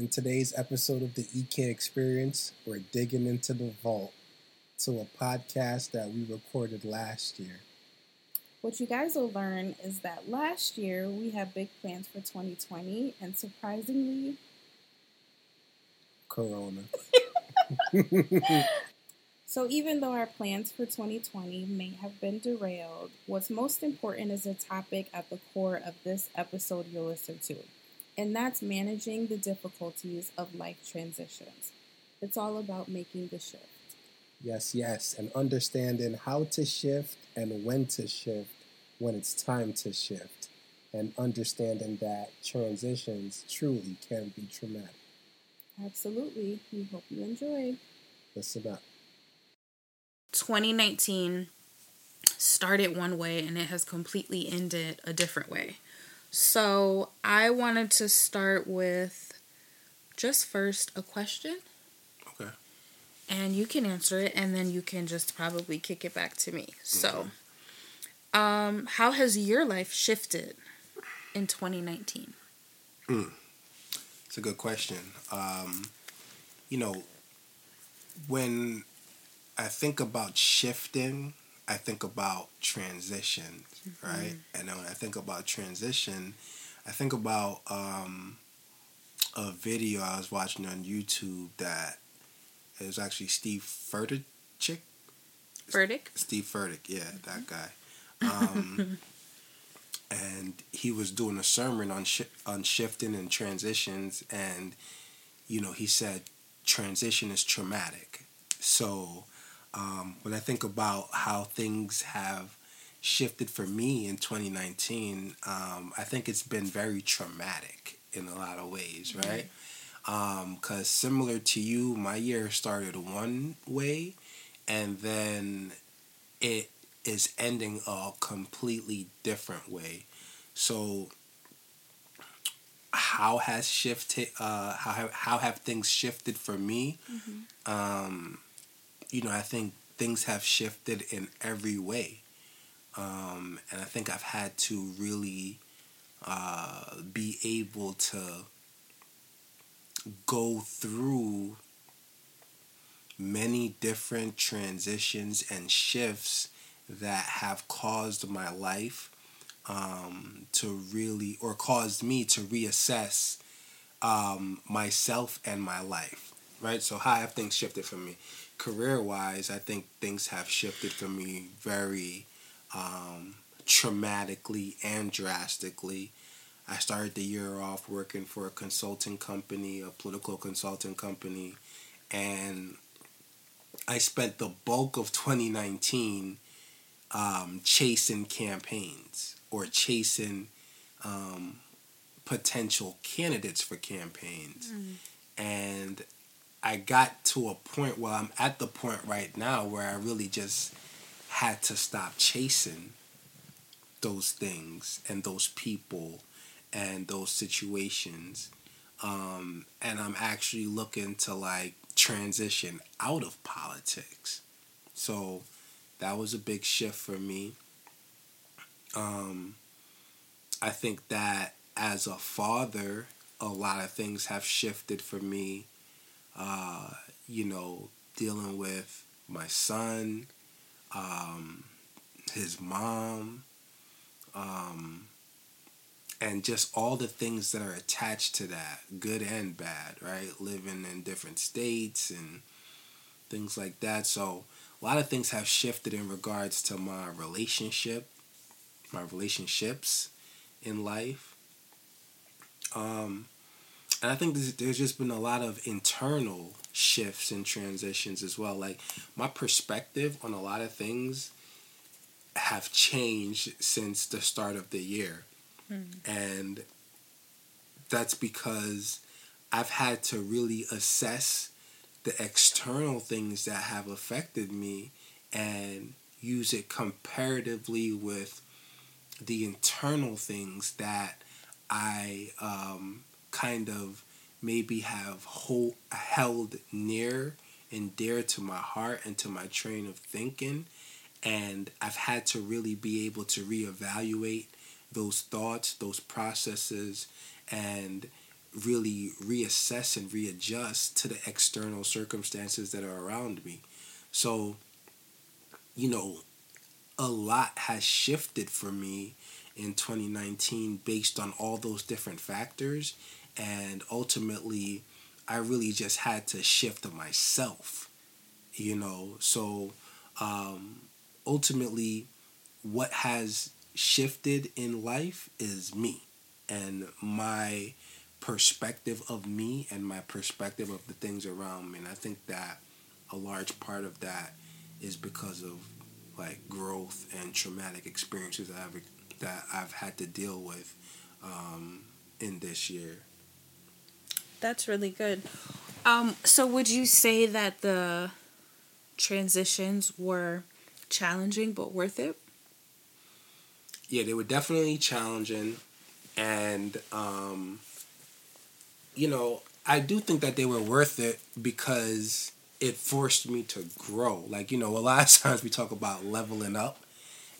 In today's episode of the EK Experience, we're digging into the vault to a podcast that we recorded last year. What you guys will learn is that last year we had big plans for 2020, and surprisingly, Corona. So, even though our plans for 2020 may have been derailed, what's most important is a topic at the core of this episode you'll listen to, and that's managing the difficulties of life transitions. It's all about making the shift. Yes, yes, and understanding how to shift and when to shift when it's time to shift, and understanding that transitions truly can be traumatic. Absolutely. We hope you enjoy. Listen up. 2019 started one way and it has completely ended a different way. So I wanted to start with just first a question. Okay. And you can answer it and then you can just probably kick it back to me. So um how has your life shifted in 2019? It's a good question. Um, you know, when I think about shifting, I think about transition, right? And then when I think about transition, I think about um, a video I was watching on YouTube that it was actually Steve Furtick. Verdict? Steve Furtick, yeah, that guy. Um, and he was doing a sermon on shi on shifting and transitions, and you know he said transition is traumatic. So um, when I think about how things have shifted for me in 2019, um, I think it's been very traumatic in a lot of ways, right? Because similar to you, my year started one way, and then it is ending a completely different way. So, how has shifted? Uh, how have, how have things shifted for me? Um, you know, I think things have shifted in every way, um, and I think I've had to really uh, be able to go through many different transitions and shifts that have caused my life um, to really, or caused me to reassess um, myself and my life, right? So, how have things shifted for me? Career wise, I think things have shifted for me very um, traumatically and drastically. I started the year off working for a consulting company, a political consulting company, and I spent the bulk of 2019 um, chasing campaigns or chasing um, potential candidates for campaigns. And I got to a point where I'm at the point right now where I really just had to stop chasing those things and those people and those situations. Um, and I'm actually looking to like transition out of politics. So that was a big shift for me. Um, I think that as a father, a lot of things have shifted for me. Uh, you know, dealing with my son, um, his mom, um, and just all the things that are attached to that, good and bad, right? Living in different states and things like that. So a lot of things have shifted in regards to my relationship, my relationships in life. Um, and I think there's, there's just been a lot of internal shifts and transitions as well. Like my perspective on a lot of things have changed since the start of the year. And that's because I've had to really assess the external things that have affected me and use it comparatively with the internal things that I um, kind of maybe have hold, held near and dear to my heart and to my train of thinking. And I've had to really be able to reevaluate those thoughts, those processes, and really reassess and readjust to the external circumstances that are around me. So, you know, a lot has shifted for me in 2019 based on all those different factors. And ultimately, I really just had to shift myself, you know. So, um, ultimately, what has shifted in life is me and my perspective of me and my perspective of the things around me. And I think that a large part of that is because of like growth and traumatic experiences that I've that I've had to deal with um, in this year. That's really good. Um, so would you say that the transitions were challenging but worth it? Yeah, they were definitely challenging, and um, you know, I do think that they were worth it because it forced me to grow. Like, you know, a lot of times we talk about leveling up,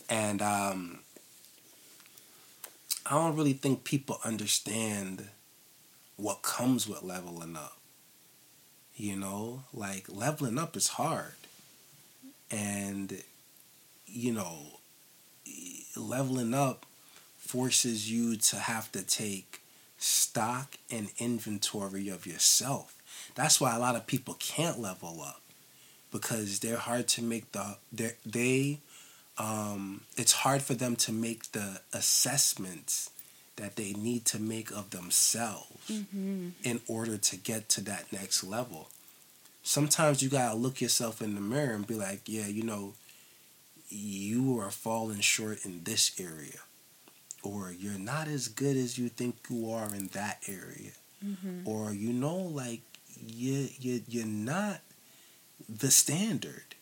and um, I don't really think people understand what comes with leveling up. You know, like leveling up is hard. And, you know, leveling up forces you to have to take stock and inventory of yourself. That's why a lot of people can't level up because they're hard to make the they um, it's hard for them to make the assessments that they need to make of themselves mm-hmm. in order to get to that next level. Sometimes you gotta look yourself in the mirror and be like, yeah, you know, you are falling short in this area or you're not as good as you think you are in that area mm-hmm. or you know like you you you're not the standard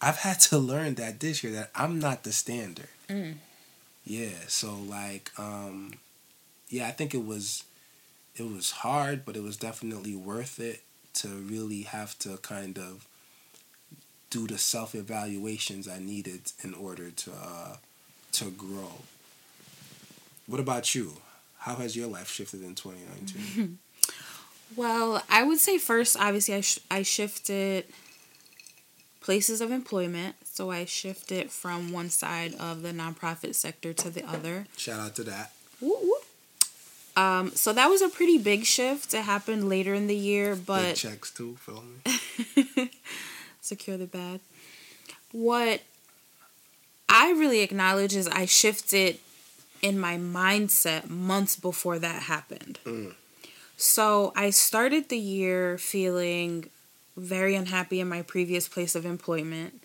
i've had to learn that this year that i'm not the standard mm. Yeah so like um yeah i think it was it was hard but it was definitely worth it to really have to kind of do the self evaluations i needed in order to uh to grow what about you? How has your life shifted in 2019? well, I would say first, obviously, I, sh- I shifted places of employment. So I shifted from one side of the nonprofit sector to the other. Shout out to that. Woo. Um, so that was a pretty big shift. It happened later in the year, but big checks too. Feel me? Secure the bag. What I really acknowledge is I shifted in my mindset months before that happened. Mm. So I started the year feeling very unhappy in my previous place of employment,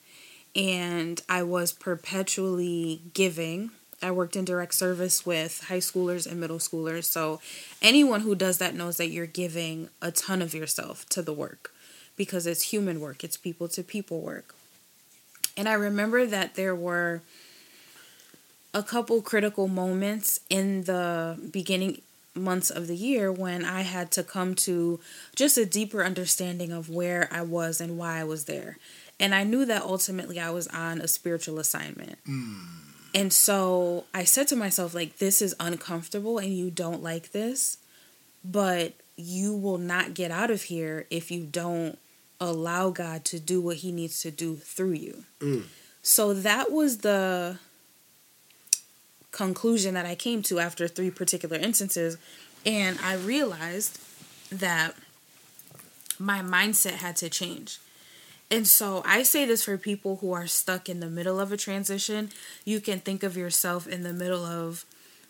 and I was perpetually giving. I worked in direct service with high schoolers and middle schoolers. So anyone who does that knows that you're giving a ton of yourself to the work because it's human work, it's people to people work. And I remember that there were a couple critical moments in the beginning months of the year when I had to come to just a deeper understanding of where I was and why I was there. And I knew that ultimately I was on a spiritual assignment. Mm. And so I said to myself, like, this is uncomfortable and you don't like this, but you will not get out of here if you don't allow God to do what he needs to do through you. Mm. So that was the conclusion that I came to after three particular instances. And I realized that my mindset had to change. And so I say this for people who are stuck in the middle of a transition. You can think of yourself in the middle of,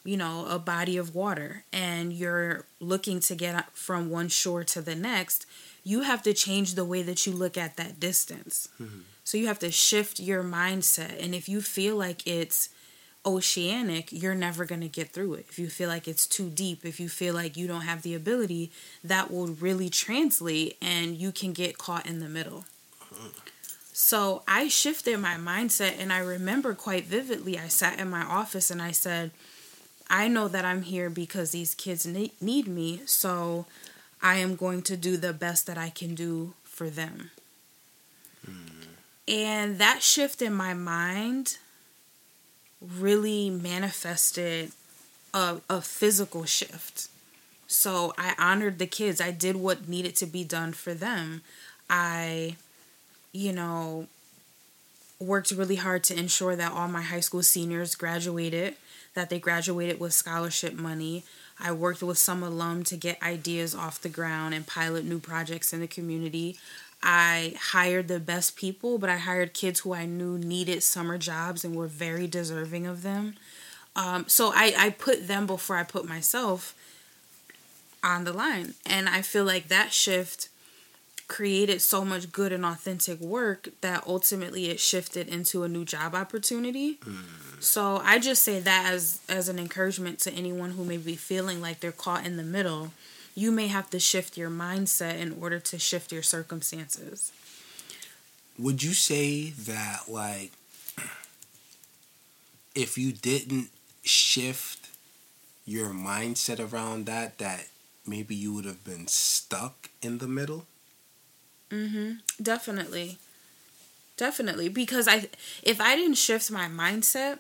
you know, a body of water and you're looking to get from one shore to the next. You have to change the way that you look at that distance. Mm-hmm. So you have to shift your mindset. And if you feel like it's oceanic, you're never going to get through it. If you feel like it's too deep, if you feel like you don't have the ability, that will really translate and you can get caught in the middle. So I shifted my mindset and I remember quite vividly I sat in my office and I said, I know that I'm here because these kids need me, so I am going to do the best that I can do for them. Mm. And that shift in my mind really manifested a, a physical shift So I honored the kids. I did what needed to be done for them. I, you know, worked really hard to ensure that all my high school seniors graduated, that they graduated with scholarship money. I worked with some alum to get ideas off the ground and pilot new projects in the community. I hired the best people, but I hired kids who I knew needed summer jobs and were very deserving of them. Um, so I, I put them before I put myself on the line. And I feel like that shift created so much good and authentic work that ultimately it shifted into a new job opportunity. Mm. So I just say that as as an encouragement to anyone who may be feeling like they're caught in the middle. You may have to shift your mindset in order to shift your circumstances. Would you say that like if you didn't shift your mindset around that that maybe you would have been stuck in the middle? Mm-hmm. Definitely. Definitely because I if I didn't shift my mindset,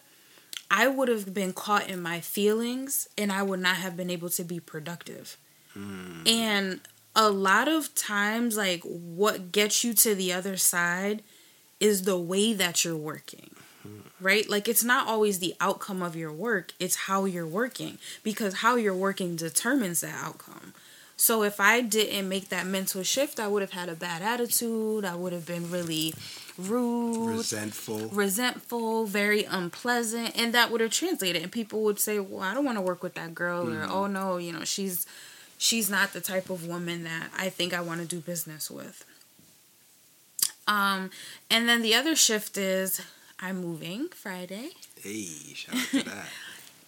I would have been caught in my feelings and I would not have been able to be productive. Mm. And a lot of times like what gets you to the other side is the way that you're working. Mm. Right? Like it's not always the outcome of your work, it's how you're working because how you're working determines that outcome. So if I didn't make that mental shift, I would have had a bad attitude. I would have been really rude, resentful, resentful, very unpleasant, and that would have translated. And people would say, "Well, I don't want to work with that girl," mm-hmm. or "Oh no, you know, she's she's not the type of woman that I think I want to do business with." Um, and then the other shift is I'm moving Friday. Hey, shout out to that.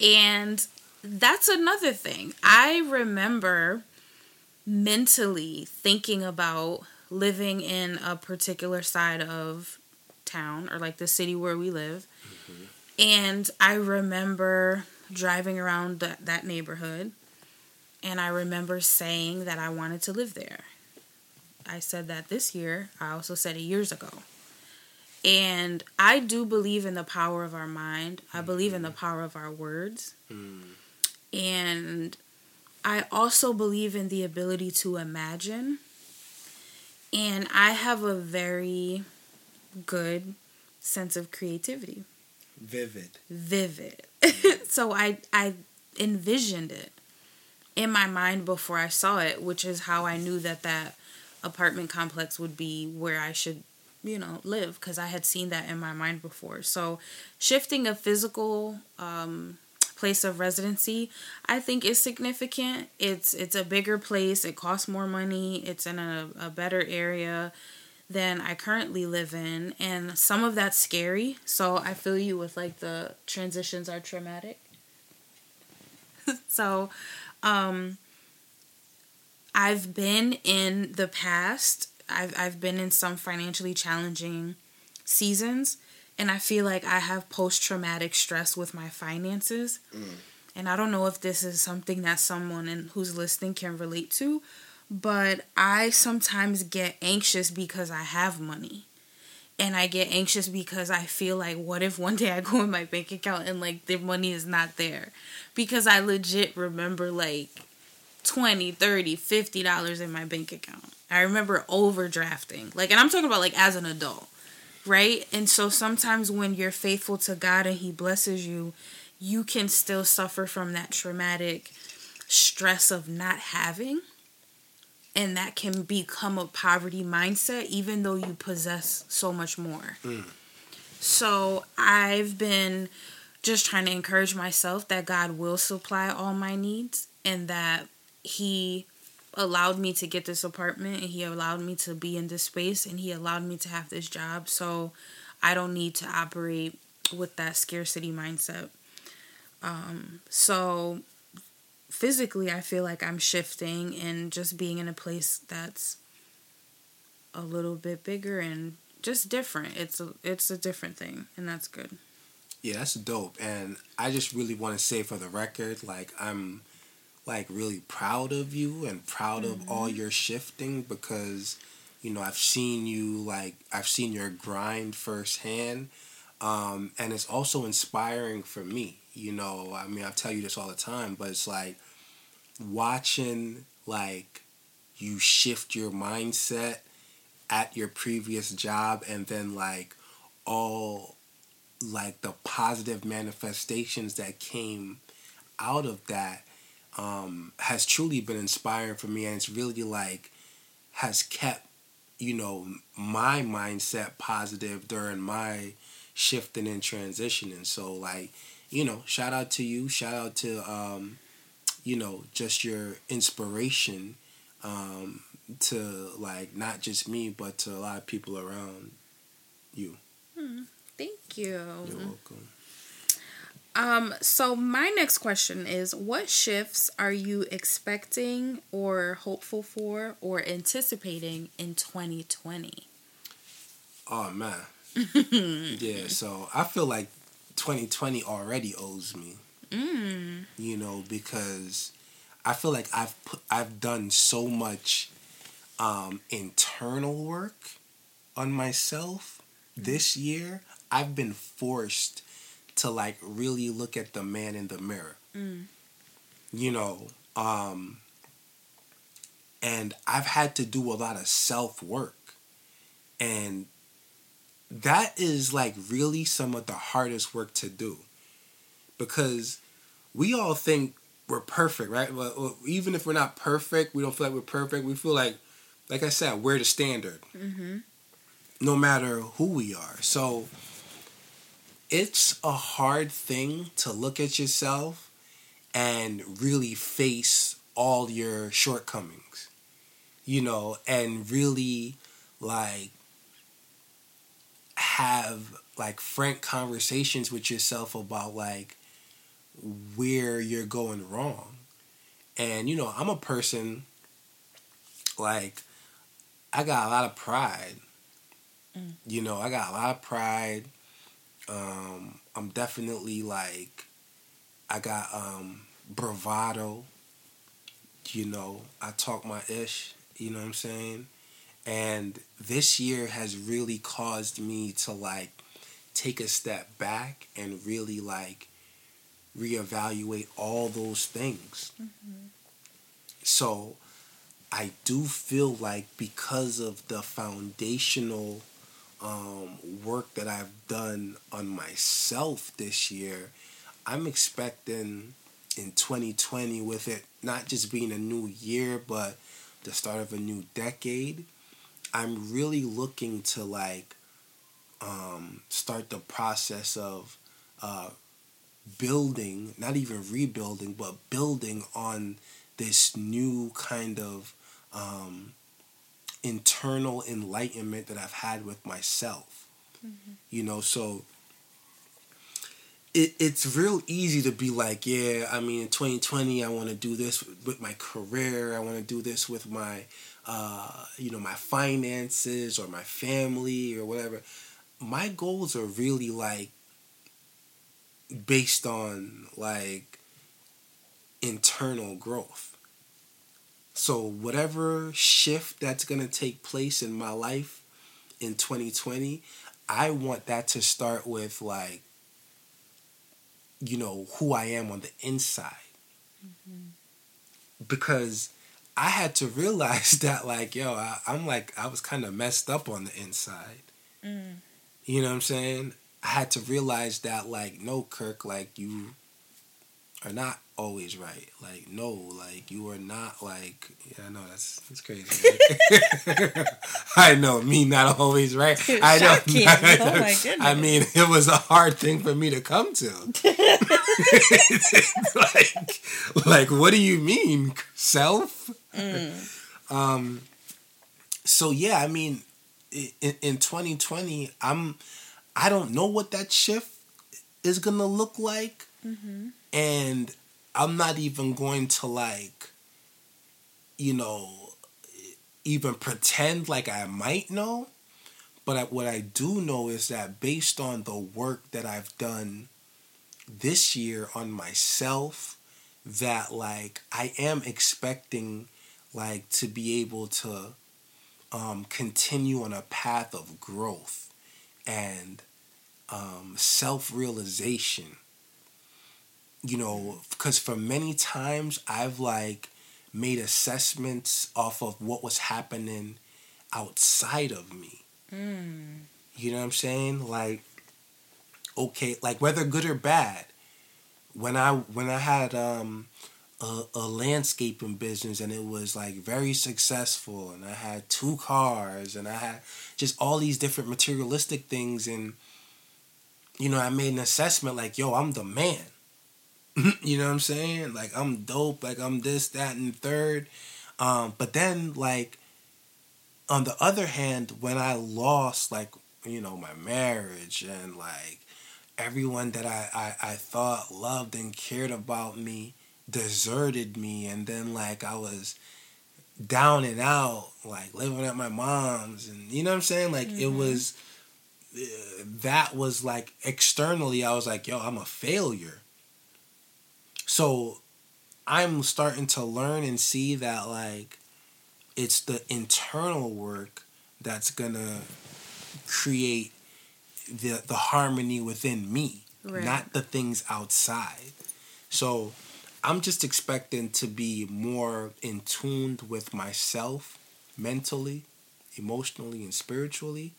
and that's another thing. I remember mentally thinking about living in a particular side of town or like the city where we live. Mm-hmm. And I remember driving around that neighborhood and I remember saying that I wanted to live there. I said that this year. I also said it years ago. And I do believe in the power of our mind. I believe in the mm-hmm. power of our words. Mm. And I also believe in the ability to imagine. And I have a very good sense of creativity. Vivid. Vivid. so I I envisioned it in my mind before I saw it, which is how I knew that that apartment complex would be where I should, you know, live because I had seen that in my mind before. So shifting a physical um, place of residency, I think is significant. It's it's a bigger place. It costs more money. It's in a, a better area than I currently live in, and some of that's scary. So I feel you with like the transitions are traumatic. so, um, I've been in the past. I've I've been in some financially challenging seasons and I feel like I have post traumatic stress with my finances. Mm. And I don't know if this is something that someone in, who's listening can relate to, but I sometimes get anxious because I have money. And I get anxious because I feel like, what if one day I go in my bank account and like the money is not there? Because I legit remember like 20 30 50 dollars in my bank account i remember overdrafting like and i'm talking about like as an adult right? And so sometimes when you're faithful to God and He blesses you, you can still suffer from that traumatic stress of not having. And that can become a poverty mindset, even though you possess so much more. Mm. So I've been just trying to encourage myself that God will supply all my needs and that He allowed me to get this apartment and he allowed me to be in this space and he allowed me to have this job so I don't need to operate with that scarcity mindset. Um, so physically I feel like I'm shifting and just being in a place that's a little bit bigger and just different. It's a it's a different thing and that's good. Yeah, that's dope. And I just really want to say for the record, like I'm like really proud of you and proud mm-hmm. of all mm-hmm. your shifting because you know I've seen you like I've seen your grind firsthand um, and it's also inspiring for me you know I mean I tell you this all the time but it's like watching like you shift your mindset at your previous job and then like all like the positive manifestations that came out of that um, has truly been inspiring for me and it's really like has kept you know my mindset positive during my shifting and transitioning. So like you know shout out to you shout out to um, you know just your inspiration um, to like not just me but to a lot of people around you Hmm, thank you. you're welcome Um, so my next question is what shifts are you expecting or hopeful for or anticipating in 2020? oh man yeah so i feel like 2020 already owes me Mm. you know because i feel like i've put i've done so much um internal work on myself this year i've been forced to like really look at the man in the mirror Mm. you know um and i've had to do a lot of self work and that is like really some of the hardest work to do. Because we all think we're perfect right? Well, even if we're not perfect we don't feel like we're perfect. We feel like like i said we're the standard. Mm-hmm. no matter who we are. So it's a hard thing to look at yourself and really face all your shortcomings. You know and really like have like frank conversations with yourself about like where you're going wrong. And you know i'm a person like i got a lot of pride. Mm. you know i got a lot of pride. Um i'm definitely like i got um bravado. You know i talk my ish. You know what i'm saying and this year has really caused me to like take a step back and really like reevaluate all those things. So i do feel like because of the foundational um, work that i've done on myself this year i'm expecting in 2020 with it not just being a new year but the start of a new decade i'm really looking to like um, start the process of uh, building not even rebuilding but building on this new kind of um, internal enlightenment that i've had with myself. You know so it, it's real easy to be like yeah i mean in 2020 i want to do this with my career i want to do this with my uh, you know my finances or my family or whatever. My goals are really like based on like internal growth. So whatever shift that's going to take place in my life in 2020 i want that to start with like you know who i am on the inside. Because i had to realize that like yo I, i'm like i was kind of messed up on the inside Mm. you know what i'm saying i had to realize that like no kirk like you are not always right like no like you are not like yeah i know that's that's crazy right? i know me not always right i know. Not, Oh my goodness. i mean it was a hard thing for me to come to like like what do you mean self Mm. um so yeah i mean in, in 2020 i'm i don't know what that shift is gonna look like Mm-hmm. and i'm not even going to like you know even pretend like i might know but I, what i do know is that based on the work that i've done this year on myself that like i am expecting like to be able to um, continue on a path of growth and um, self-realization you know, because for many times I've like made assessments off of what was happening outside of me. Mm. You know what I'm saying? Like, okay, like whether good or bad. When I when I had um a, a landscaping business and it was like very successful and I had two cars and I had just all these different materialistic things and you know I made an assessment like yo I'm the man. You know what I'm saying? Like I'm dope like I'm this that and third. Um but then like on the other hand when I lost like you know my marriage and like everyone that I, I, I thought loved and cared about me deserted me and then like I was down and out like living at my mom's and you know what I'm saying like mm-hmm. it was uh, that was like externally I was like yo I'm a failure so I'm starting to learn and see that like it's the internal work that's gonna create the the harmony within me right. not the things outside so I'm just expecting to be more in tuned with myself mentally, emotionally, and spiritually.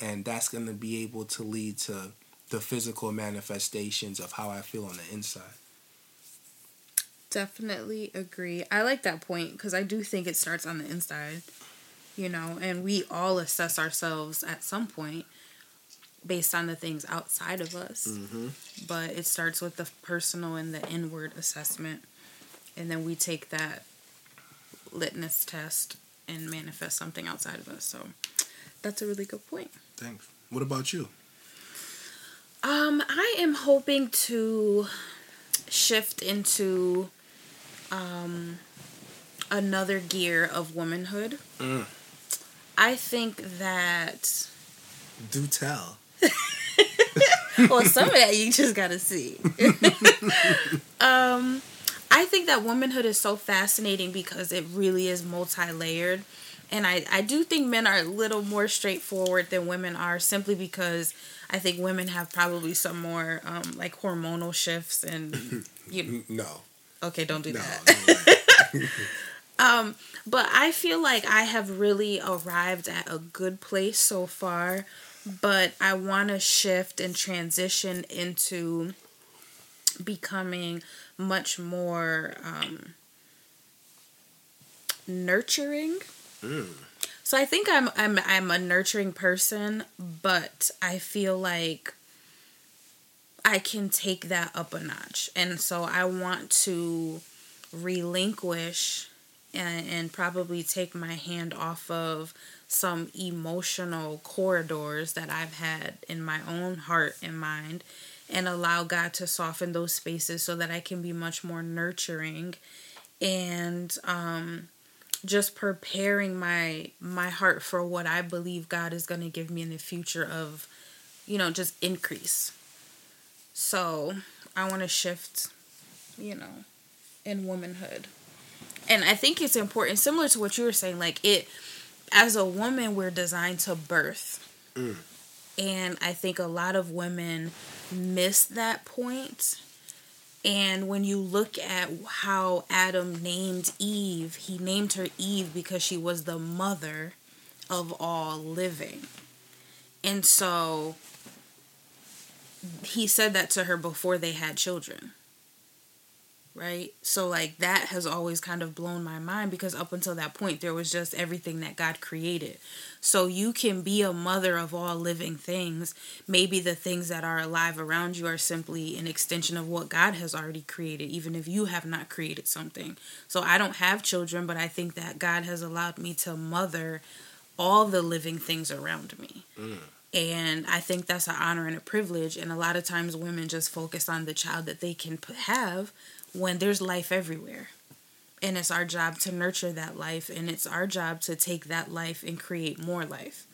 And that's going to be able to lead to the physical manifestations of how I feel on the inside. Definitely agree. I like that point because I do think it starts on the inside, you know, and we all assess ourselves at some point based on the things outside of us. Mm-hmm. But it starts with the personal and the inward assessment. And then we take that litmus test and manifest something outside of us. So that's a really good point. Thanks. What about you? Um, I am hoping to shift into um, another gear of womanhood. Mm. I think that. Do tell. well, some of that you just gotta see. um, I think that womanhood is so fascinating because it really is multi layered. And I, I do think men are a little more straightforward than women are simply because I think women have probably some more um, like hormonal shifts and you no. Okay, don't do no, that. um, but I feel like I have really arrived at a good place so far but I want to shift and transition into becoming much more um, nurturing. Mm. So I think I'm I'm I'm a nurturing person, but I feel like I can take that up a notch. And so I want to relinquish and, and probably take my hand off of some emotional corridors that I've had in my own heart and mind and allow God to soften those spaces so that I can be much more nurturing and um, just preparing my my heart for what I believe God is going to give me in the future of you know just increase. So, I want to shift, you know, in womanhood. And I think it's important similar to what you were saying like it as a woman, we're designed to birth. Mm. And I think a lot of women miss that point. And when you look at how Adam named Eve, he named her Eve because she was the mother of all living. And so he said that to her before they had children right? So like that has always kind of blown my mind because up until that point there was just everything that God created. So you can be a mother of all living things. Maybe the things that are alive around you are simply an extension of what God has already created even if you have not created something. So I don't have children, but I think that God has allowed me to mother all the living things around me. Mm. And I think that's an honor and a privilege. And a lot of times women just focus on the child that they can have when there's life everywhere. And it's our job to nurture that life, and it's our job to take that life and create more life.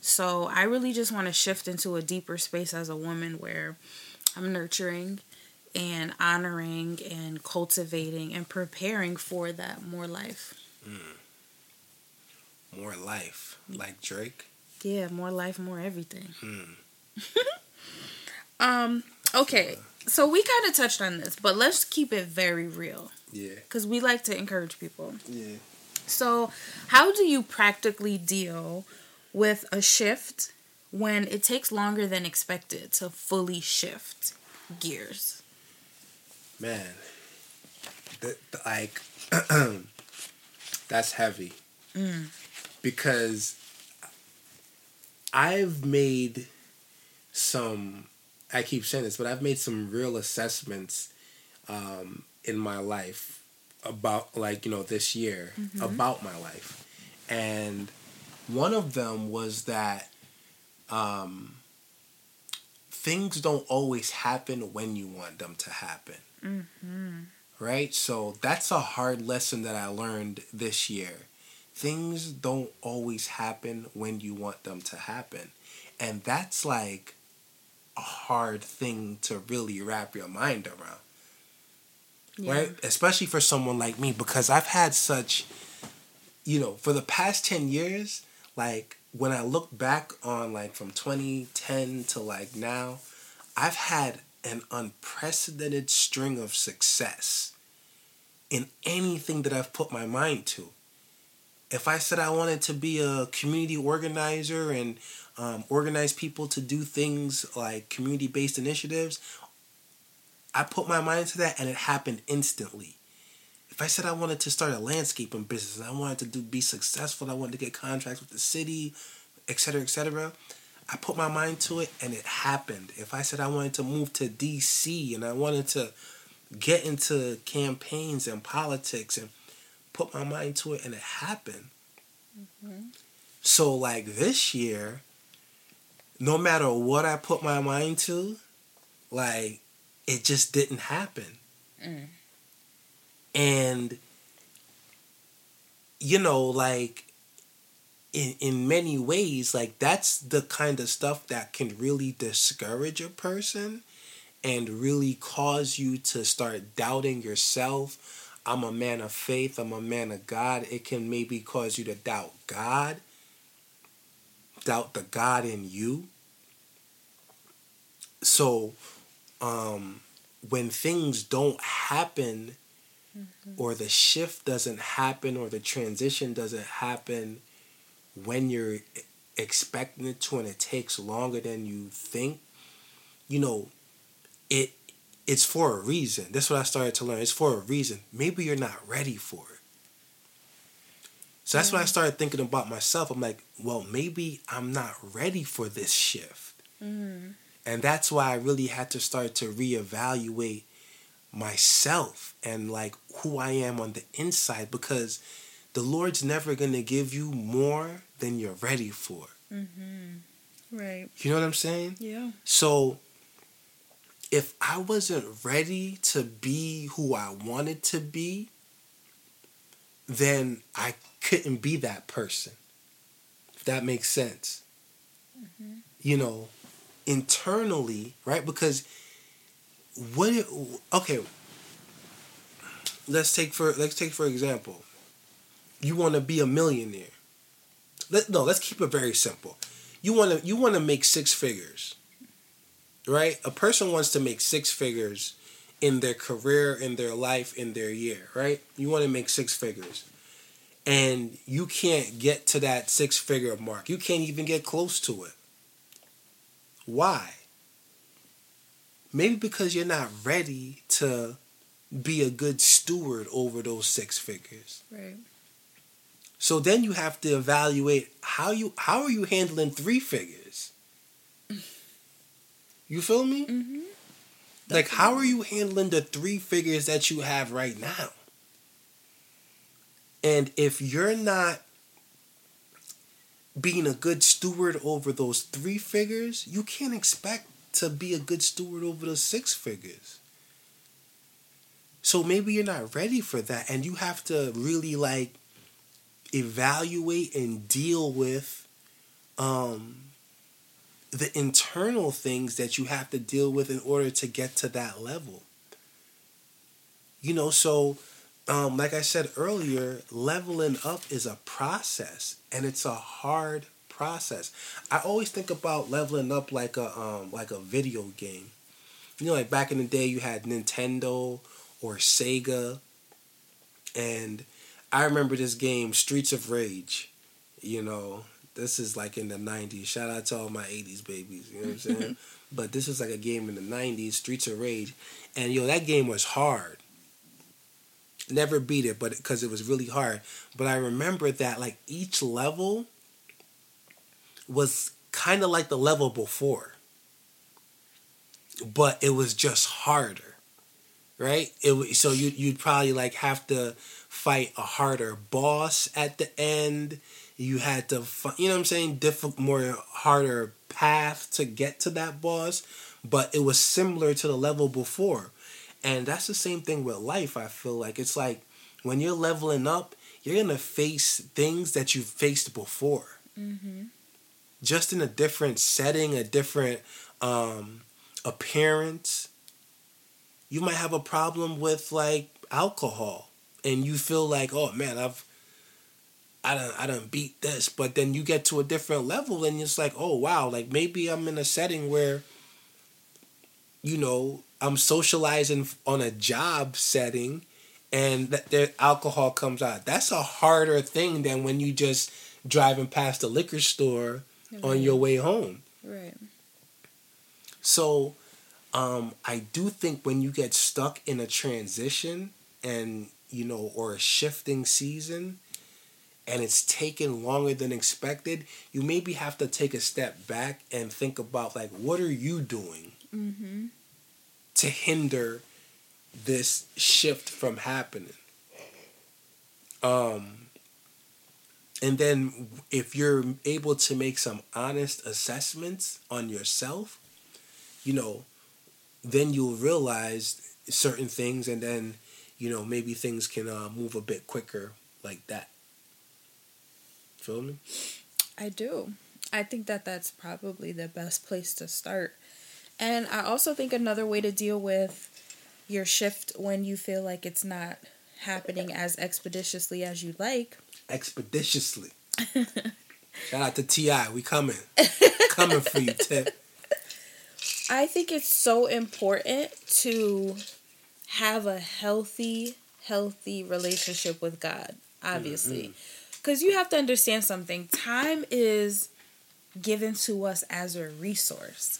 So I really just want to shift into a deeper space as a woman where I'm nurturing and honoring and cultivating and preparing for that more life. Mm. More life, like Drake. Yeah, more life, more everything. Mm. um. Okay. So we kind of touched on this, but let's keep it very real. Yeah. Because we like to encourage people. Yeah. So, how do you practically deal with a shift when it takes longer than expected to fully shift gears? Man, the, the, like that's heavy mm. because I've made some. I keep saying this, but I've made some real assessments um, in my life about, like you know, this year about my life, and one of them was that um, things don't always happen when you want them to happen. Right? So that's a hard lesson that I learned this year. Things don't always happen when you want them to happen. And that's like a hard thing to really wrap your mind around. Right? Especially for someone like me because I've had such you know, for the past 10 years, like when I look back on like from 2010 to like now, I've had an unprecedented string of success in anything that I've put my mind to. If I said I wanted to be a community organizer and um, organize people to do things like community based initiatives, I put my mind to that and it happened instantly if I said I wanted to start a landscaping business, I wanted to do be successful, I wanted to get contracts with the city, etc., etc., I put my mind to it and it happened. If I said I wanted to move to DC and I wanted to get into campaigns and politics and put my mind to it and it happened. So like this year, no matter what I put my mind to, like it just didn't happen. Mm. And you know, like in in many ways, like that's the kind of stuff that can really discourage a person and really cause you to start doubting yourself. I'm a man of faith, I'm a man of God. It can maybe cause you to doubt God, doubt the God in you. So, um, when things don't happen or the shift doesn't happen or the transition doesn't happen when you're expecting it to and it takes longer than you think you know it it's for a reason. That's what i started to learn. It's for a reason. Maybe you're not ready for it so that's when i mm. started thinking about myself i'm like well maybe i'm not ready for this shift mm. and that's why i really had to start to reevaluate myself and like who I am on the inside because the Lord's never going to give you more than you're ready for. Mm-hmm. Right. You know what I'm saying? Yeah. So if I wasn't ready to be who I wanted to be, then I couldn't be that person. If that makes sense. Mm-hmm. You know, internally, right? Because what it, okay let's take for let's take for example you want to be a millionaire let no let's keep it very simple you want to you want to make six figures right a person wants to make six figures in their career in their life in their year right you want to make six figures and you can't get to that six figure mark you can't even get close to it why maybe because you're not ready to be a good steward over those six figures. Right. So then you have to evaluate how you how are you handling three figures? You feel me? Mm-hmm. Like how are you handling the three figures that you have right now? And if you're not being a good steward over those three figures, you can't expect to be a good steward over the six figures. So maybe you're not ready for that and you have to really like evaluate and deal with um the internal things that you have to deal with in order to get to that level. You know, so um like I said earlier, leveling up is a process and it's a hard process. I always think about leveling up like a um like a video game. you know, like back in the day, you had Nintendo or Sega, and I remember this game, Streets of Rage. You know, this is like in the '90s. Shout out to all my '80s babies. You know what I'm saying? but this was like a game in the '90s, Streets of Rage, and yo, that game was hard. Never beat it, but because it was really hard. But I remember that like each level was kind of like the level before but it was just harder, right? It so you you'd probably like have to fight a harder boss at the end. You had to, you know what I'm saying, difficult, more harder path to get to that boss, but it was similar to the level before, and that's the same thing with life. I feel like it's like when you're leveling up, you're gonna face things that you've faced before, mm-hmm. just in a different setting, a different um, appearance. You might have a problem with like alcohol and you feel like, oh man, I've I don't I don't beat this, but then you get to a different level and it's like, oh wow, like maybe I'm in a setting where you know, I'm socializing on a job setting and that their alcohol comes out. That's a harder thing than when you just driving past the liquor store right. on your way home. Right. So um, I do think when you get stuck in a transition and, you know, or a shifting season and it's taken longer than expected, you maybe have to take a step back and think about, like, what are you doing mm-hmm. To hinder this shift from happening? Um, and then if you're able to make some honest assessments on yourself, you know, then you'll realize certain things, and then you know maybe things can uh, move a bit quicker like that. Feel me? I do. I think that that's probably the best place to start. And I also think another way to deal with your shift when you feel like it's not happening as expeditiously as you'd like. Expeditiously. Shout out to T.I. We coming. coming for you, Tip. I think it's so important to have a healthy, healthy relationship with God, obviously. Because mm-hmm. you have to understand something. Time is given to us as a resource,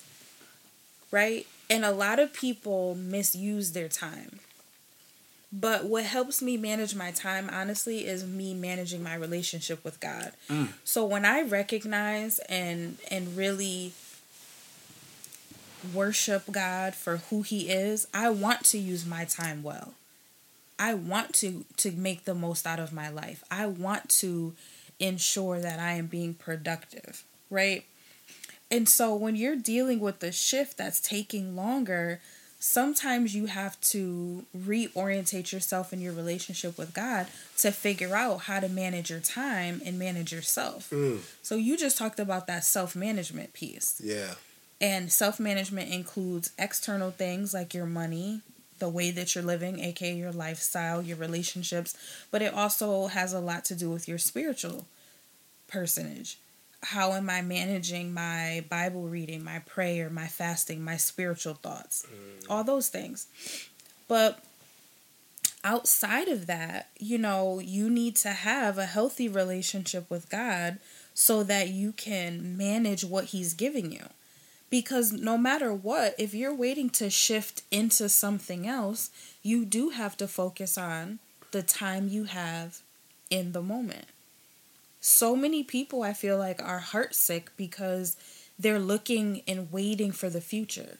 right? And a lot of people misuse their time. But what helps me manage my time, honestly, is me managing my relationship with God. Mm. So when I recognize and and really worship God for who he is, I want to use my time well. I want to to make the most out of my life. I want to ensure that I am being productive, right? And so when you're dealing with the shift that's taking longer, sometimes you have to reorientate yourself in your relationship with God to figure out how to manage your time and manage yourself. Mm. So you just talked about that self-management piece. Yeah. And self management includes external things like your money, the way that you're living, aka your lifestyle, your relationships, but it also has a lot to do with your spiritual personage. How am I managing my Bible reading, my prayer, my fasting, my spiritual thoughts? Mm. All those things. But outside of that, you know, you need to have a healthy relationship with God so that you can manage what He's giving you. Because no matter what, if you're waiting to shift into something else, you do have to focus on the time you have in the moment. So many people, I feel like, are heartsick because they're looking and waiting for the future.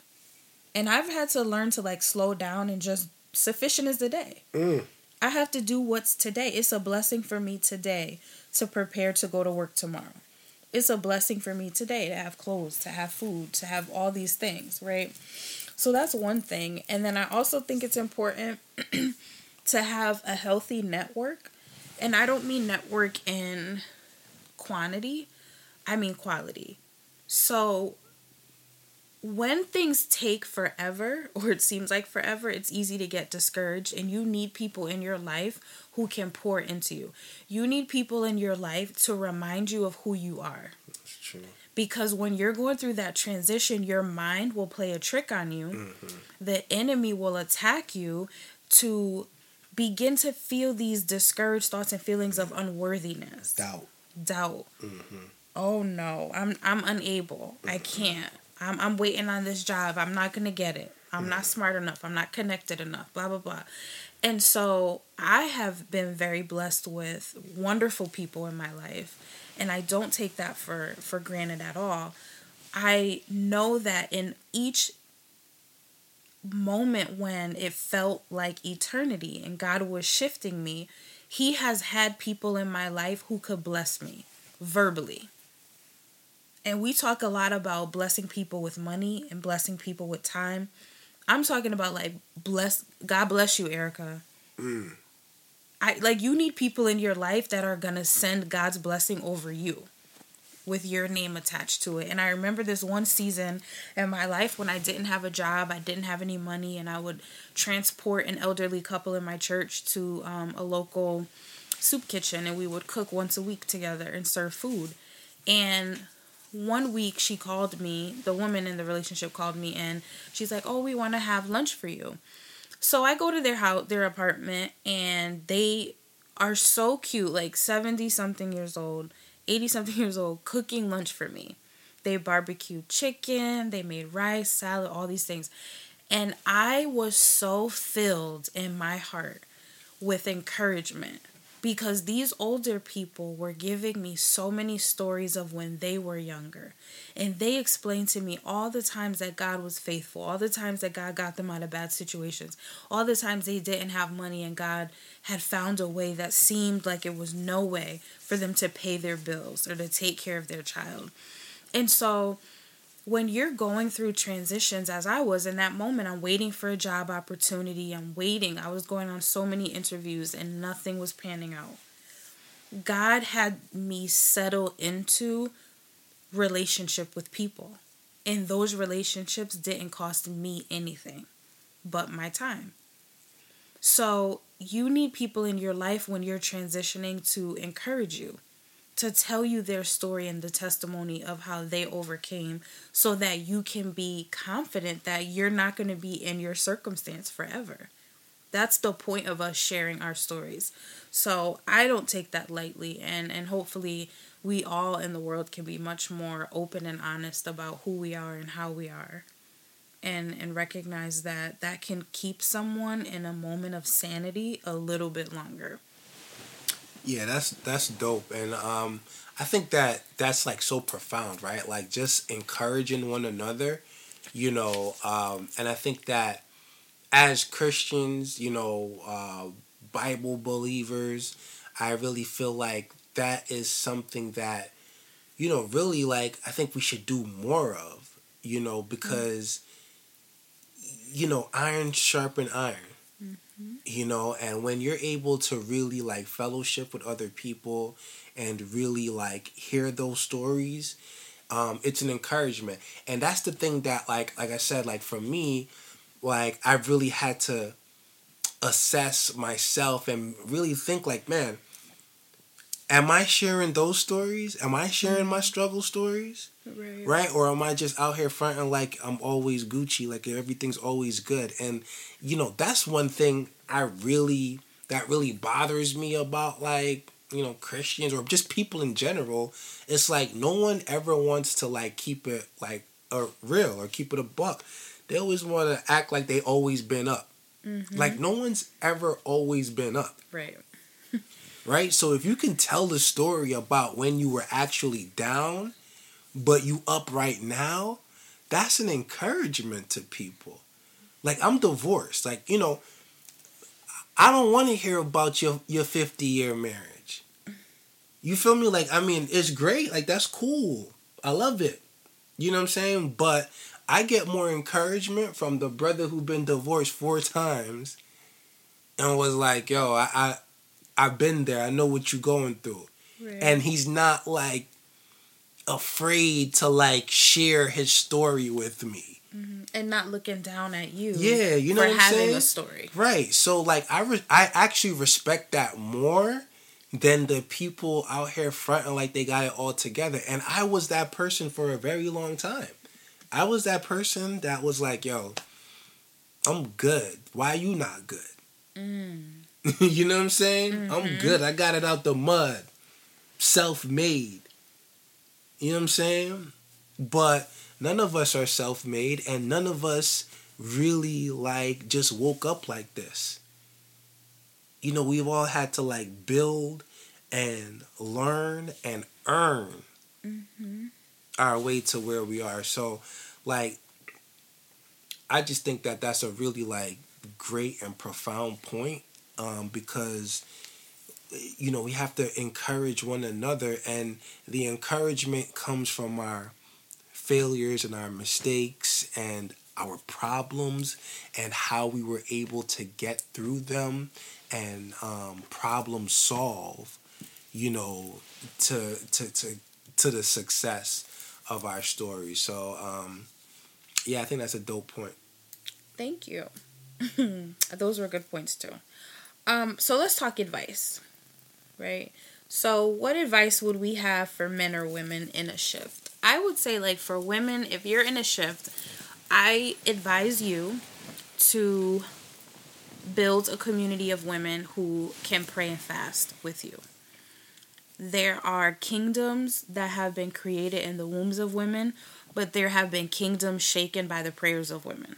And I've had to learn to like slow down and just sufficient is the day. Mm. I have to do what's today. It's a blessing for me today to prepare to go to work tomorrow it's a blessing for me today to have clothes, to have food, to have all these things, right? So that's one thing. And then I also think it's important to have a healthy network. And I don't mean network in quantity, I mean quality. So when things take forever, or it seems like forever, it's easy to get discouraged, and you need people in your life who can pour into you. You need people in your life to remind you of who you are. That's true. Because when you're going through that transition, your mind will play a trick on you. Mm-hmm. The enemy will attack you to begin to feel these discouraged thoughts and feelings of unworthiness, Doubt. Doubt. Mm-hmm. Oh no, I'm I'm unable. I can't. I'm I'm waiting on this job. I'm not gonna get it. I'm not smart enough. I'm not connected enough. Blah blah blah. And so I have been very blessed with wonderful people in my life, and I don't take that for for granted at all. I know that in each moment when it felt like eternity and God was shifting me, He has had people in my life who could bless me verbally. And we talk a lot about blessing people with money and blessing people with time. I'm talking about like bless God bless you, Erica. Mm. I like you need people in your life that are gonna send God's blessing over you with your name attached to it. And I remember this one season in my life when I didn't have a job, I didn't have any money, and I would transport an elderly couple in my church to um, a local soup kitchen, and we would cook once a week together and serve food. And one week she called me, the woman in the relationship called me, and she's like, "Oh, we want to have lunch for you." So I go to their house, their apartment, and they are so cute, like 70 something years old, 80 something years old, cooking lunch for me. They barbecued chicken, they made rice, salad, all these things. And I was so filled in my heart with encouragement because these older people were giving me so many stories of when they were younger. And they explained to me all the times that God was faithful, all the times that God got them out of bad situations, all the times they didn't have money and God had found a way that seemed like it was no way for them to pay their bills or to take care of their child. And so when you're going through transitions as I was in that moment, I'm waiting for a job opportunity. I'm waiting. I was going on so many interviews and nothing was panning out. God had me settle into relationship with people. And those relationships didn't cost me anything but my time. So you need people in your life when you're transitioning to encourage you to tell you their story and the testimony of how they overcame so that you can be confident that you're not going to be in your circumstance forever. That's the point of us sharing our stories. So I don't take that lightly and and hopefully we all in the world can be much more open and honest about who we are and how we are. And and recognize that that can keep someone in a moment of sanity a little bit longer. Yeah, that's that's dope, and um, I think that that's like so profound, right? Like just encouraging one another, you know, um, and I think that as Christians, you know, uh, Bible believers, I really feel like that is something that, you know, really like I think we should do more of, you know, because, mm-hmm. you know, iron sharpen iron you know and when you're able to really like fellowship with other people and really like hear those stories um it's an encouragement. And that's the thing that like like i said like for me like i really had to assess myself and really think like man am i sharing those stories? Am i sharing my struggle stories? Right. right? Or am i just out here fronting like i'm always gucci like everything's always good? And you know that's one thing i really that really bothers me about like you know christians or just people in general. It's like no one ever wants to like keep it like a real or keep it a buck. They always want to act like they always been up. Mm-hmm. like no one's ever always been up. Right. Right so if you can tell the story about when you were actually down but you up right now, that's an encouragement to people. Like I'm divorced. Like, you know, I don't want to hear about your your 50 year marriage. You feel me? Like, I mean, it's great. Like that's cool. I love it. You know what I'm saying? But I get more encouragement from the brother who been divorced four times and was like, yo, I, I I've been there. I know what you're going through. Right. And he's not like afraid to like share his story with me. and not looking down at you. Yeah, you know for what I'm having saying? a story. Right. So like I re- I actually respect that more than the people out here fronting like they got it all together. And I was that person for a very long time. I was that person that was like, yo, I'm good. Why are you not good? Mm. you know what I'm saying? Mm-hmm. I'm good. I got it out the mud. Self made. You know what I'm saying? But none of us are self made and none of us really like just woke up like this. You know, we've all had to like build and learn and earn mm-hmm. our way to where we are. So, like, I just think that that's a really like great and profound point um, because you know we have to encourage one another, and the encouragement comes from our failures and our mistakes and our problems and how we were able to get through them and um, problem solve you know to to to to the success of our story. So um, yeah i think that's a dope point. Thank you. Those were good points too um, so let's talk advice right so what advice would we have for men or women in a shift I would say, like, for women, if you're in a shift, I advise you to build a community of women who can pray and fast with you. There are kingdoms that have been created in the wombs of women, but there have been kingdoms shaken by the prayers of women.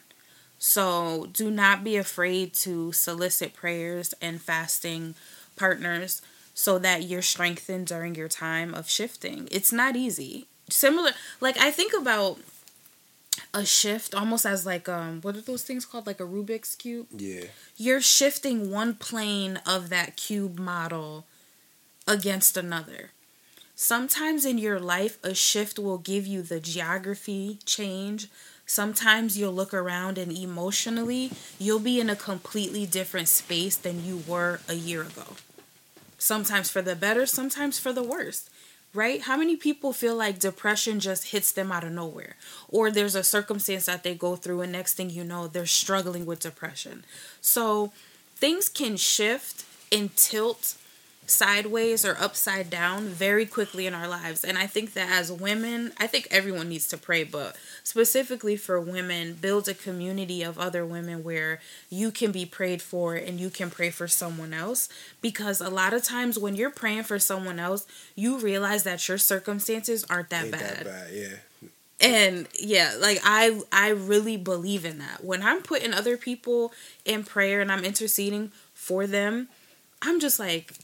So do not be afraid to solicit prayers and fasting partners so that you're strengthened during your time of shifting. It's not easy similar like I think about a shift almost as like um what are those things called like a Rubik's cube? Yeah. You're shifting one plane of that cube model against another. Sometimes in your life a shift will give you the geography change. Sometimes you'll look around and emotionally you'll be in a completely different space than you were a year ago. Sometimes for the better, sometimes for the worse right? How many people feel like depression just hits them out of nowhere? Or there's a circumstance that they go through, and next thing you know, they're struggling with depression. So things can shift and tilt sideways or upside down very quickly in our lives. And I think that as women, I think everyone needs to pray, but specifically for women, build a community of other women where you can be prayed for and you can pray for someone else. Because a lot of times when you're praying for someone else, you realize that your circumstances aren't that bad. That bad, yeah. And yeah, like I I really believe in that. When I'm putting other people in prayer and I'm interceding for them, I'm just like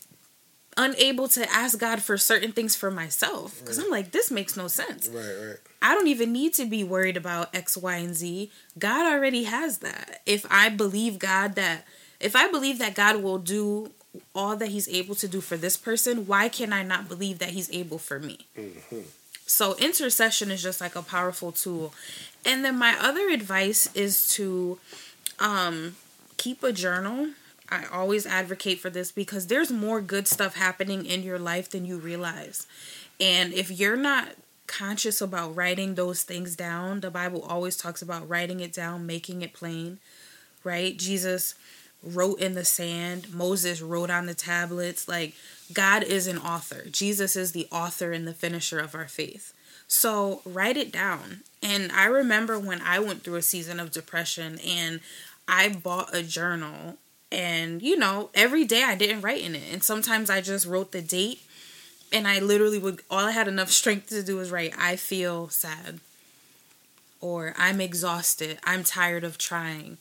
unable to ask God for certain things for myself because right. I'm like, this makes no sense. Right, right. I don't even need to be worried about X, Y, and Z. God already has that. If I believe God that, if I believe that God will do all that He's able to do for this person, why can I not believe that He's able for me? Mm-hmm. So intercession is just like a powerful tool. And then my other advice is to um, keep a journal I always advocate for this because there's more good stuff happening in your life than you realize. And if you're not conscious about writing those things down, the Bible always talks about writing it down, making it plain, right? Jesus wrote in the sand, Moses wrote on the tablets. Like, God is an author, Jesus is the author and the finisher of our faith. So, write it down. And I remember when I went through a season of depression and I bought a journal and, you know, every day I didn't write in it. And sometimes I just wrote the date and I literally would, all I had enough strength to do was write, I feel sad. Or I'm exhausted. I'm tired of trying.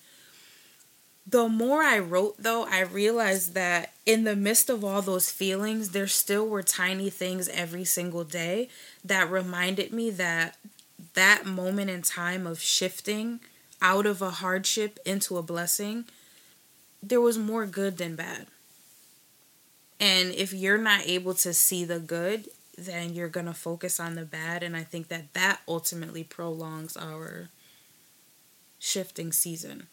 The more I wrote, though, I realized that in the midst of all those feelings, there still were tiny things every single day that reminded me that that moment in time of shifting out of a hardship into a blessing there was more good than bad. And if you're not able to see the good, then you're going to focus on the bad. And I think that that ultimately prolongs our shifting season.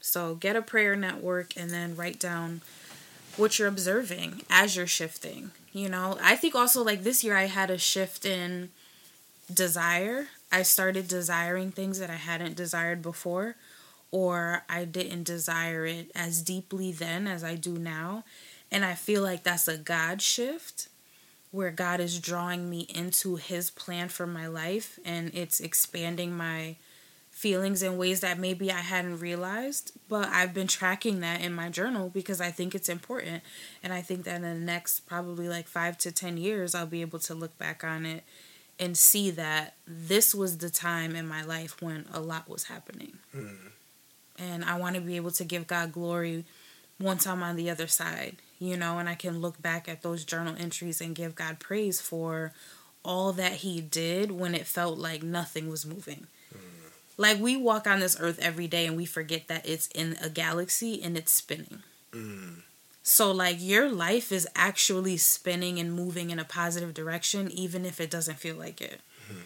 So get a prayer network and then write down what you're observing as you're shifting. You know, I think also like this year I had a shift in desire. I started desiring things that I hadn't desired before or I didn't desire it as deeply then as I do now. And I feel like that's a God shift where God is drawing me into his plan for my life and it's expanding my feelings in ways that maybe I hadn't realized, but I've been tracking that in my journal because I think it's important. And I think that in the next probably like five to 10 years, I'll be able to look back on it and see that this was the time in my life when a lot was happening. Mm. And I want to be able to give God glory once I'm on the other side you know, and I can look back at those journal entries and give God praise for all that He did when it felt like nothing was moving. Mm. Like we walk on this earth every day and we forget that it's in a galaxy and it's spinning. Mm. So, like, your life is actually spinning and moving in a positive direction, even if it doesn't feel like it. Mm-hmm.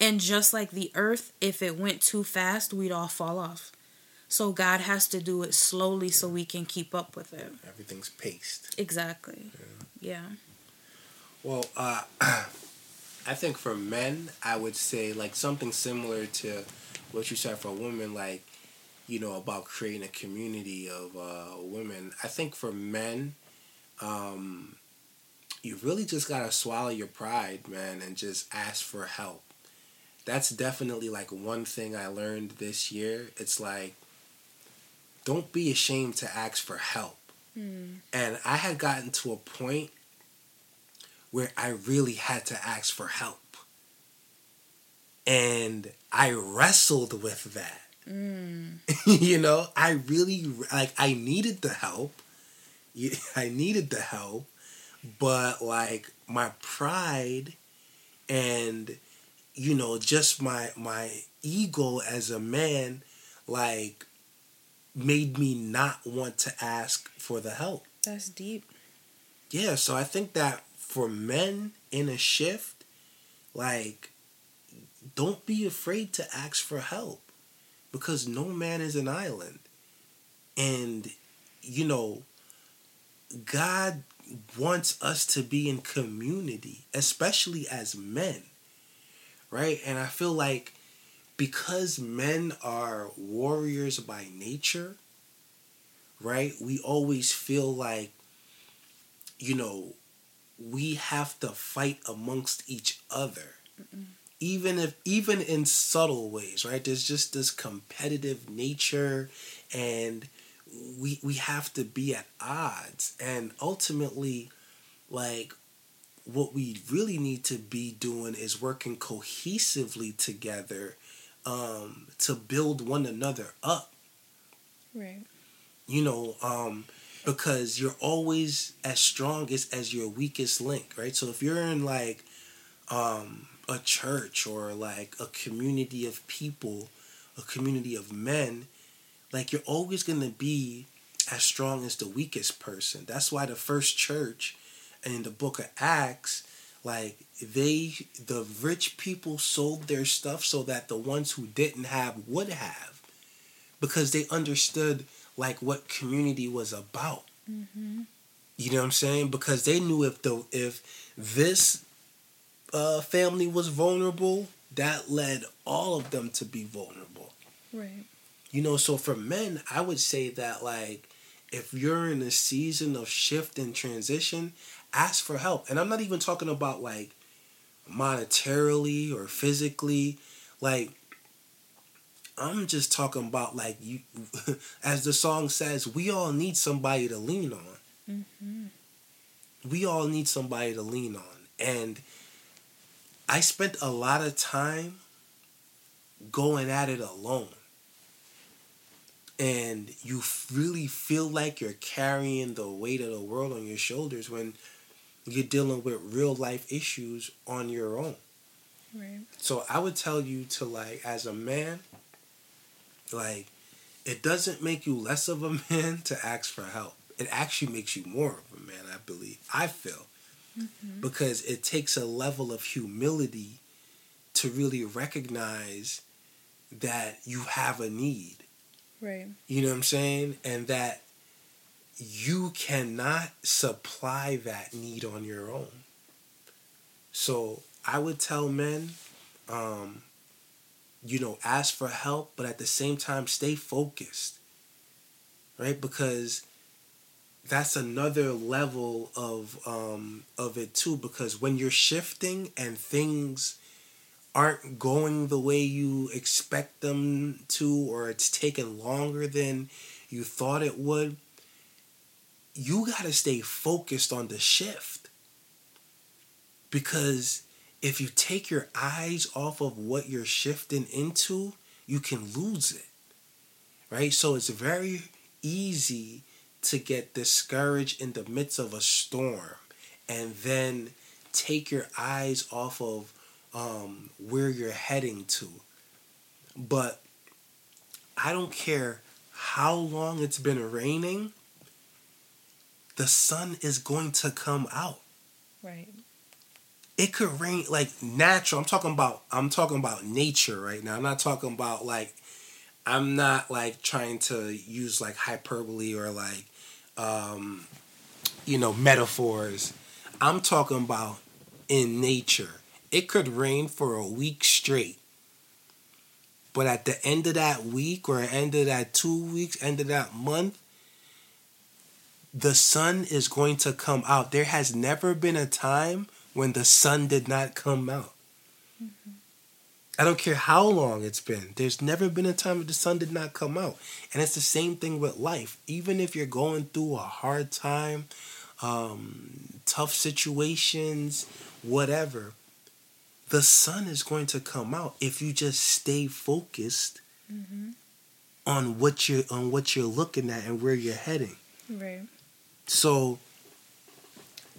And just like the earth, if it went too fast, we'd all fall off. So God has to do it slowly so we can keep up with it. Everything's paced. Exactly. Yeah. yeah. Well, uh, I think for men, I would say like something similar to what you said for women, like you know about creating a community of uh, women. I think for men, um, you really just gotta swallow your pride, man, and just ask for help. That's definitely like one thing I learned this year. It's like don't be ashamed to ask for help. Mm. And I had gotten to a point where I really had to ask for help. And I wrestled with that. Mm. you know, I really like I needed the help. I needed the help, but like my pride and you know, just my my ego as a man like made me not want to ask for the help. That's deep. Yeah, so I think that for men in a shift, like, don't be afraid to ask for help because no man is an island. And, you know, God wants us to be in community, especially as men, right? And I feel like because men are warriors by nature, right? We always feel like, you know, we have to fight amongst each other. Mm-mm. Even if even in subtle ways, right? There's just this competitive nature and we we have to be at odds and ultimately like what we really need to be doing is working cohesively together um, to build one another up. Right. You know, um, because you're always as strong as, as your weakest link, right? So if you're in like um, a church or like a community of people, a community of men, like you're always going to be as strong as the weakest person. That's why the first church in the book of Acts like they the rich people sold their stuff so that the ones who didn't have would have because they understood like what community was about. Mm-hmm. you know what i'm saying? Because they knew if the if this uh, family was vulnerable that led all of them to be vulnerable. Right. You know so for men i would say that like if you're in a season of shift and transition ask for help. And I'm not even talking about like monetarily or physically. Like, I'm just talking about like you, as the song says, we all need somebody to lean on. Mm-hmm. We all need somebody to lean on. And I spent a lot of time going at it alone and you really feel like you're carrying the weight of the world on your shoulders when you're dealing with real life issues on your own. Right. So I would tell you to like as a man, like it doesn't make you less of a man to ask for help. It actually makes you more of a man, I believe. I feel. Mm-hmm. Because it takes a level of humility to really recognize that you have a need. Right. You know what I'm saying? And that you cannot supply that need on your own. So I would tell men, um, you know, ask for help, but at the same time, stay focused, right? Because that's another level of um, of it too because when you're shifting and things aren't going the way you expect them to or it's taking longer than you thought it would you got to stay focused on the shift because if you take your eyes off of what you're shifting into you can lose it right so it's very easy to get discouraged in the midst of a storm and then take your eyes off of um, where you're heading to. But I don't care how long it's been raining, the sun is going to come out. Right. It could rain like natural. I'm talking about I'm talking about nature right now. I'm not talking about like I'm not like trying to use like hyperbole or like um, you know, metaphors. I'm talking about in nature. It could rain for a week straight. But at the end of that week or end of that two weeks, end of that month, the sun is going to come out. There has never been a time when the sun did not come out. Mm-hmm. I don't care how long it's been. There's never been a time when the sun did not come out. And it's the same thing with life. Even if you're going through a hard time, um, tough situations, whatever, the sun is going to come out if you just stay focused mm-hmm. on what you're on what you're looking at and where you're heading. Right. So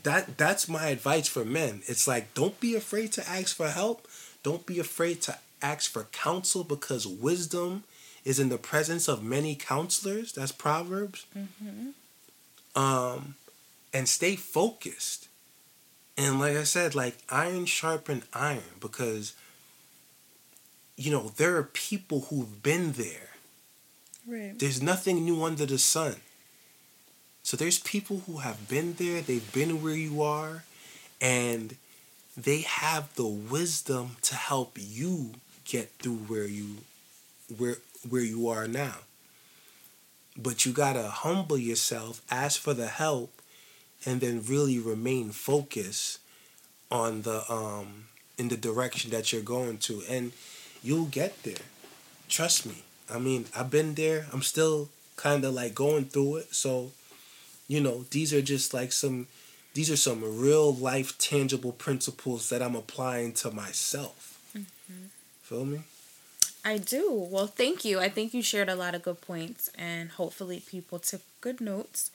that that's my advice for men. It's like don't be afraid to ask for help don't be afraid to ask for counsel because wisdom is in the presence of many counselors. That's Proverbs. Mm-hmm. Um, and stay focused. And like I said, like iron sharpen iron because, you know, there are people who've been there. Right. There's nothing new under the sun. So there's people who have been there, they've been where you are, and they have the wisdom to help you get through where you where where you are now. But you got to humble yourself, ask for the help and then really remain focused on the um in the direction that you're going to and you'll get there. Trust me. I mean, I've been there. I'm still kind of like going through it. So, you know, these are just like some these are some real life tangible principles that I'm applying to myself. Mm-hmm. Feel me? I do. Well, thank you. I think you shared a lot of good points, and hopefully, people took good notes.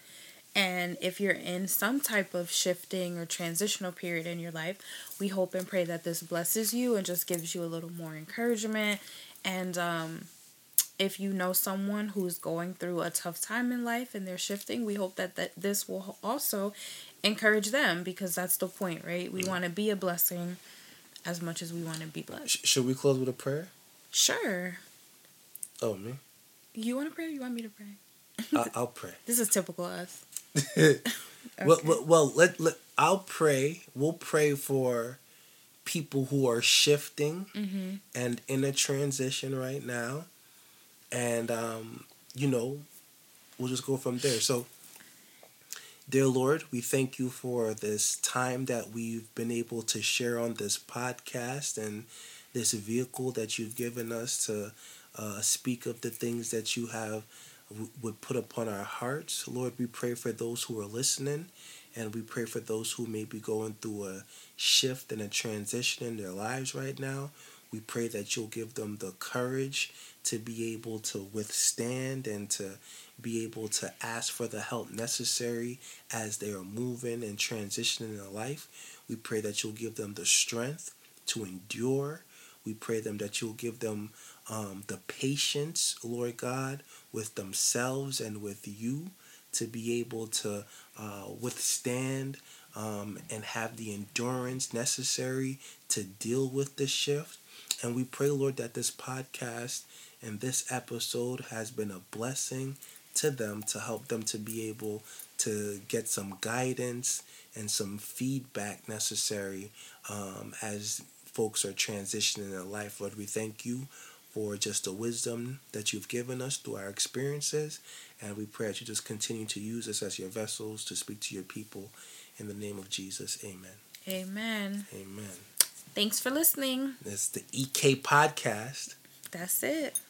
And if you're in some type of shifting or transitional period in your life, we hope and pray that this blesses you and just gives you a little more encouragement. And um, if you know someone who's going through a tough time in life and they're shifting, we hope that, that this will also encourage them because that's the point, right? We mm. want to be a blessing as much as we want to be blessed. should we close with a prayer? Sure. Oh, me? You want to pray you want me to pray? I'll, I'll pray. this is typical us. okay. Well, well, well let, let, I'll pray. We'll pray for people who are shifting mm-hmm. and in a transition right now. And, um, you know, we'll just go from there. So, Dear Lord, we thank you for this time that we've been able to share on this podcast and this vehicle that you've given us to uh, speak of the things that you have would put upon our hearts. Lord, we pray for those who are listening and we pray for those who may be going through a shift and a transition in their lives right now. We pray that you'll give them the courage to be able to withstand and to be able to ask for the help necessary as they are moving and transitioning in life. We pray that you'll give them the strength to endure. We pray them that you'll give them um, the patience, Lord God, with themselves and with you to be able to uh, withstand um, and have the endurance necessary to deal with the shift. And we pray, Lord, that this podcast and this episode has been a blessing to them to help them to be able to get some guidance and some feedback necessary um, as folks are transitioning in life. Lord, we thank you for just the wisdom that you've given us through our experiences. And we pray that you just continue to use us as your vessels to speak to your people. In the name of Jesus, amen. Amen. Amen. Thanks for listening. It's the EK Podcast. That's it.